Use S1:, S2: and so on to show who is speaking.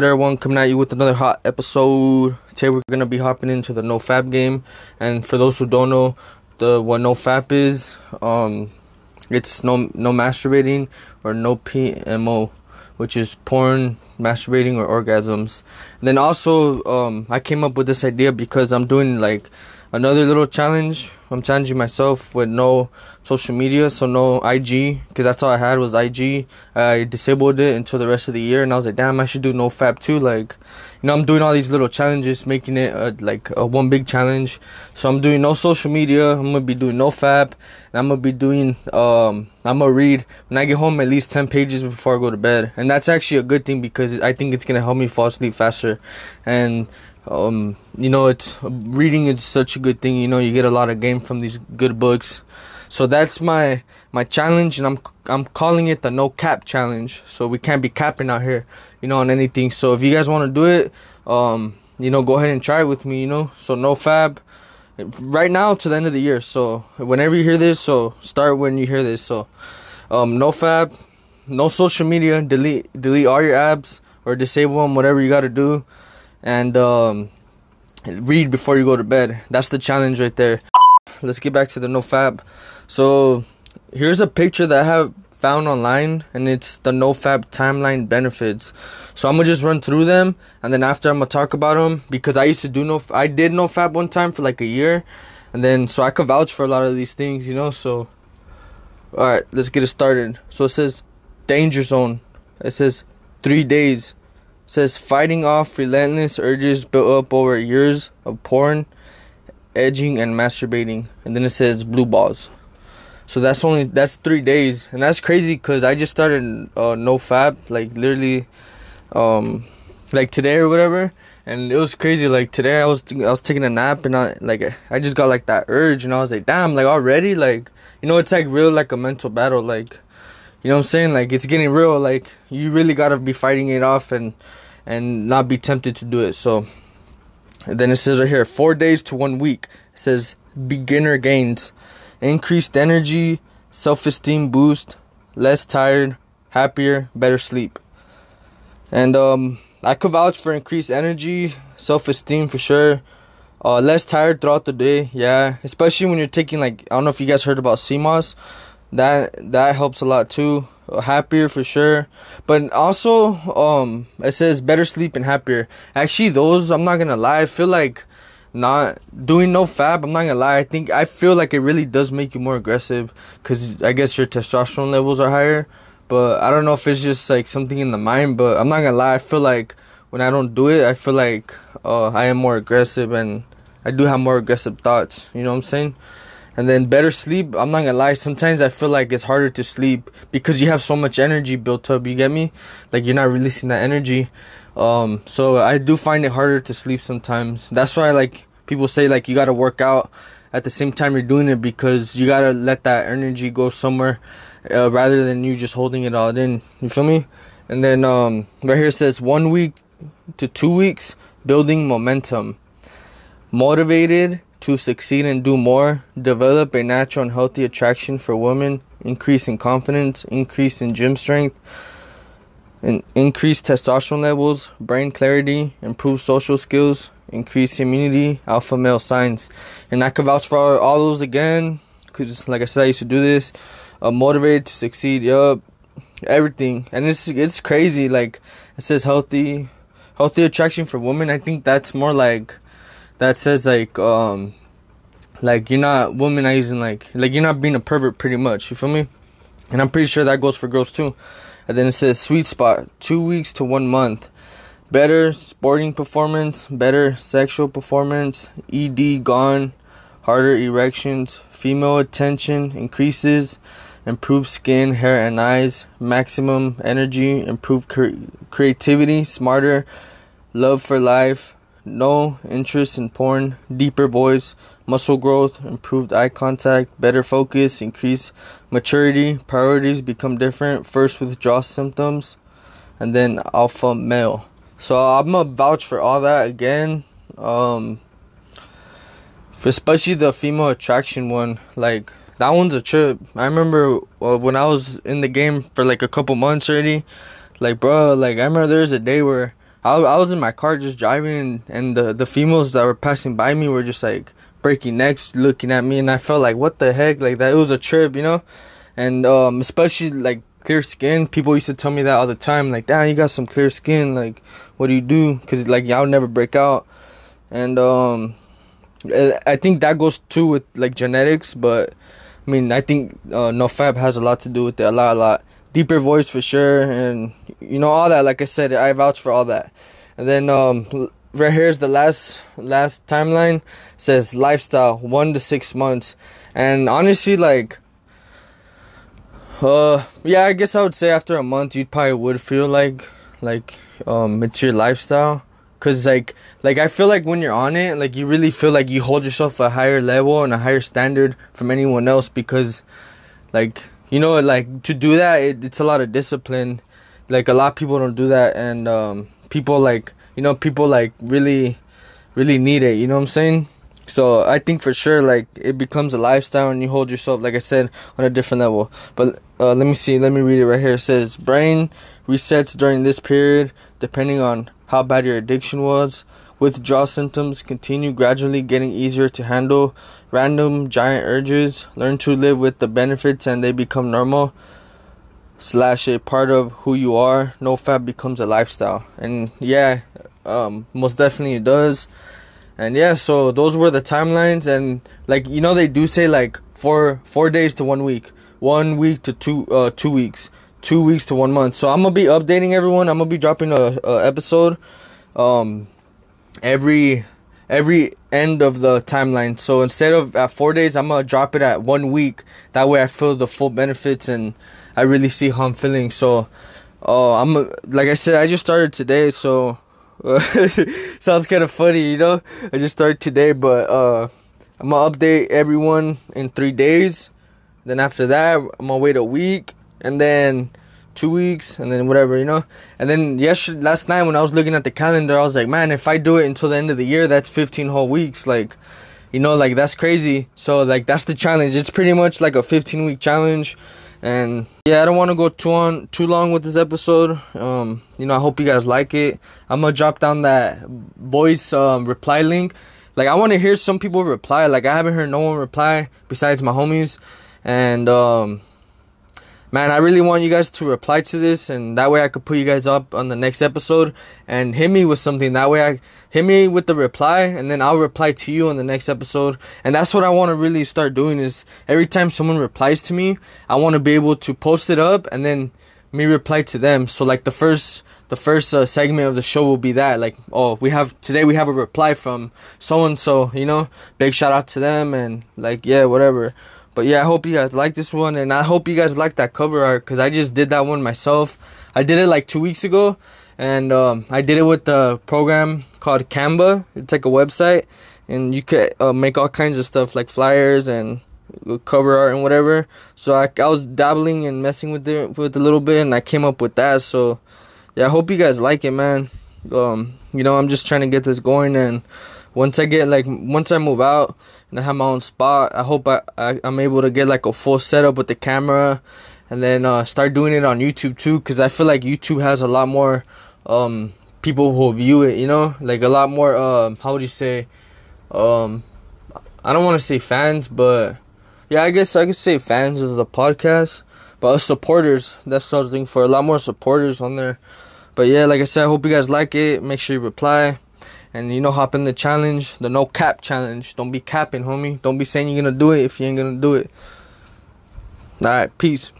S1: good, everyone? Coming at you with another hot episode. Today we're gonna be hopping into the no fap game, and for those who don't know, the what no fap is, um, it's no no masturbating or no PMO, which is porn, masturbating, or orgasms. And then also, um, I came up with this idea because I'm doing like another little challenge. I'm challenging myself with no social media, so no IG, because that's all I had was IG. I disabled it until the rest of the year, and I was like, damn, I should do no fap too. Like, you know, I'm doing all these little challenges, making it a, like a one big challenge. So I'm doing no social media. I'm gonna be doing no fap, and I'm gonna be doing. Um, I'm gonna read when I get home at least ten pages before I go to bed, and that's actually a good thing because I think it's gonna help me fall asleep faster, and um, you know, it's reading is such a good thing. You know, you get a lot of game from these good books. So that's my my challenge, and I'm I'm calling it the no cap challenge. So we can't be capping out here, you know, on anything. So if you guys want to do it, um, you know, go ahead and try it with me. You know, so no fap, right now to the end of the year. So whenever you hear this, so start when you hear this. So um, no fap, no social media. Delete delete all your apps or disable them. Whatever you got to do and um, read before you go to bed. That's the challenge right there. Let's get back to the no fap. So here's a picture that I have found online and it's the no fap timeline benefits. So I'm gonna just run through them and then after I'm gonna talk about them because I used to do no I did no fap one time for like a year and then so I could vouch for a lot of these things, you know. So all right, let's get it started. So it says danger zone. It says three days says fighting off relentless urges built up over years of porn, edging, and masturbating. And then it says blue balls. So that's only that's three days, and that's crazy because I just started uh, no fap like literally, um, like today or whatever, and it was crazy. Like today I was I was taking a nap and I like I just got like that urge, and I was like, damn, like already, like you know, it's like real like a mental battle, like you know what I'm saying? Like it's getting real. Like you really gotta be fighting it off and and not be tempted to do it. So then it says right here, four days to one week. It says beginner gains, increased energy, self-esteem boost, less tired, happier, better sleep. And um, I could vouch for increased energy, self-esteem for sure. Uh, less tired throughout the day, yeah. Especially when you're taking like I don't know if you guys heard about sea moss that that helps a lot too. Happier for sure. But also um it says better sleep and happier. Actually those i'm not gonna lie i feel like not doing no fap i'm not gonna lie i think i feel like it really does make you more aggressive because i guess your testosterone levels are higher. But i don't know if it's just like something in the mind but i'm not gonna lie i feel like when i don't do it i feel like uh, i am more aggressive and i do have more aggressive thoughts you know what i'm saying and then better sleep i'm not gonna lie sometimes i feel like it's harder to sleep because you have so much energy built up you get me? Like you're not releasing that energy. Um so i do find it harder to sleep sometimes. That's why like people say like you gotta work out at the same time you're doing it because you gotta let that energy go somewhere uh, rather than you just holding it all in. You feel me? And then um right here says one week to two weeks building momentum. Motivated to succeed and do more, develop a natural and healthy attraction for women, increase in confidence, increase in gym strength, and increase testosterone levels, brain clarity, improve social skills, increase immunity, alpha male signs. And I can vouch for all those again, because like I said, I used to do this. Uh, motivated to succeed, yup, everything. And it's it's crazy. Like it says healthy, healthy attraction for women. I think that's more like that says like um like you're not womanizing like like you're not being a pervert pretty much you feel me? And i'm pretty sure that goes for girls too. And then it says sweet spot two weeks to one month. Better sporting performance better sexual performance ed gone harder erections female attention increases improved skin hair and eyes maximum energy improved cre- creativity smarter love for life no interest in porn, deeper voice, muscle growth, improved eye contact, better focus, increased maturity, priorities become different, first withdrawal symptoms, and then alpha male. So I'm gonna vouch for all that again. Um, especially the female attraction one, like that one's a trip. I remember uh, when I was in the game for like a couple months already, like bro, like I remember there was a day where I, I was in my car just driving, and, and the the females that were passing by me were just like breaking necks, looking at me, and I felt like what the heck, like that. It was a trip, you know, and um, especially like clear skin. People used to tell me that all the time, like, "Damn, you got some clear skin. Like, what do you do?" Because like y'all never break out, and um, I think that goes too with like genetics, but I mean, I think uh, NoFap has a lot to do with it. A lot, a lot deeper voice for sure, and you know all that. Like I said, I vouch for all that. And then um, right here's the last last timeline it says lifestyle one to six months, and honestly, like, uh, yeah, I guess I would say after a month, you probably would feel like like um it's your lifestyle Cause like like I feel like when you're on it, like you really feel like you hold yourself a higher level and a higher standard from anyone else because like you know like to do that it, it's a lot of discipline. Like a lot of people don't do that and um people like you know people like really really need it, you know what I'm saying? So I think for sure like it becomes a lifestyle and you hold yourself like I said on a different level. But uh, let me see, let me read it right here. It says brain resets during this period depending on how bad your addiction was. Withdrawal symptoms continue gradually getting easier to handle. Random giant urges learn to live with the benefits and they become normal. Slash a part of who you are. No fap becomes a lifestyle. And yeah, um, most definitely it does. And yeah, so those were the timelines and like you know they do say like four four days to one week. One week to two uh two weeks two weeks to one month. So I'm gonna be updating everyone. I'm gonna be dropping a, a episode um every every end of the timeline. So instead of at four days, I'm gonna drop it at one week. That way, I feel the full benefits and I really see how I'm feeling. So, uh, I'm like I said, I just started today, so sounds kind of funny, you know. I just started today, but uh, I'm gonna update everyone in three days. Then after that, I'm gonna wait a week and then two weeks and then whatever you know? And then yesterday last night when i was looking at the calendar i was like man if i do it until the end of the year that's 15 whole weeks like you know like that's crazy. So like that's the challenge. It's pretty much like a 15 week challenge. And yeah i don't want to go too on too long with this episode. Um you know i hope you guys like it. I'm gonna drop down that voice um reply link. Like i want to hear some people reply. Like i haven't heard no one reply besides my homies. And um man, I really want you guys to reply to this, and that way I could put you guys up on the next episode and hit me with something. That way I hit me with the reply, and then I'll reply to you on the next episode. And that's what I want to really start doing is every time someone replies to me, I want to be able to post it up and then me reply to them. So like the first the first uh, segment of the show will be that like oh we have today we have a reply from so and so you know big shout out to them and like yeah whatever but yeah, I hope you guys like this one, and I hope you guys like that cover art because I just did that one myself. I did it like two weeks ago, and um, I did it with the program called Canva. It's like a website, and you could uh, make all kinds of stuff like flyers and cover art and whatever. So I, I was dabbling and messing with it with a little bit, and I came up with that. So yeah, I hope you guys like it, man. Um, you know, I'm just trying to get this going, and once I get like once I move out and I have my own spot. I hope I, I am able to get like a full setup with the camera, and then uh, start doing it on YouTube too. Cause I feel like YouTube has a lot more um, people who view it. You know, like a lot more. Um, how would you say? Um, I don't want to say fans, but yeah, I guess I could say fans of the podcast. But supporters, that's what I was looking for. A lot more supporters on there. But yeah, like I said, I hope you guys like it. Make sure you reply. And you know, hop in the challenge, the no cap challenge. Don't be capping, homie. Don't be saying you're gonna do it if you ain't gonna do it. Alright, peace.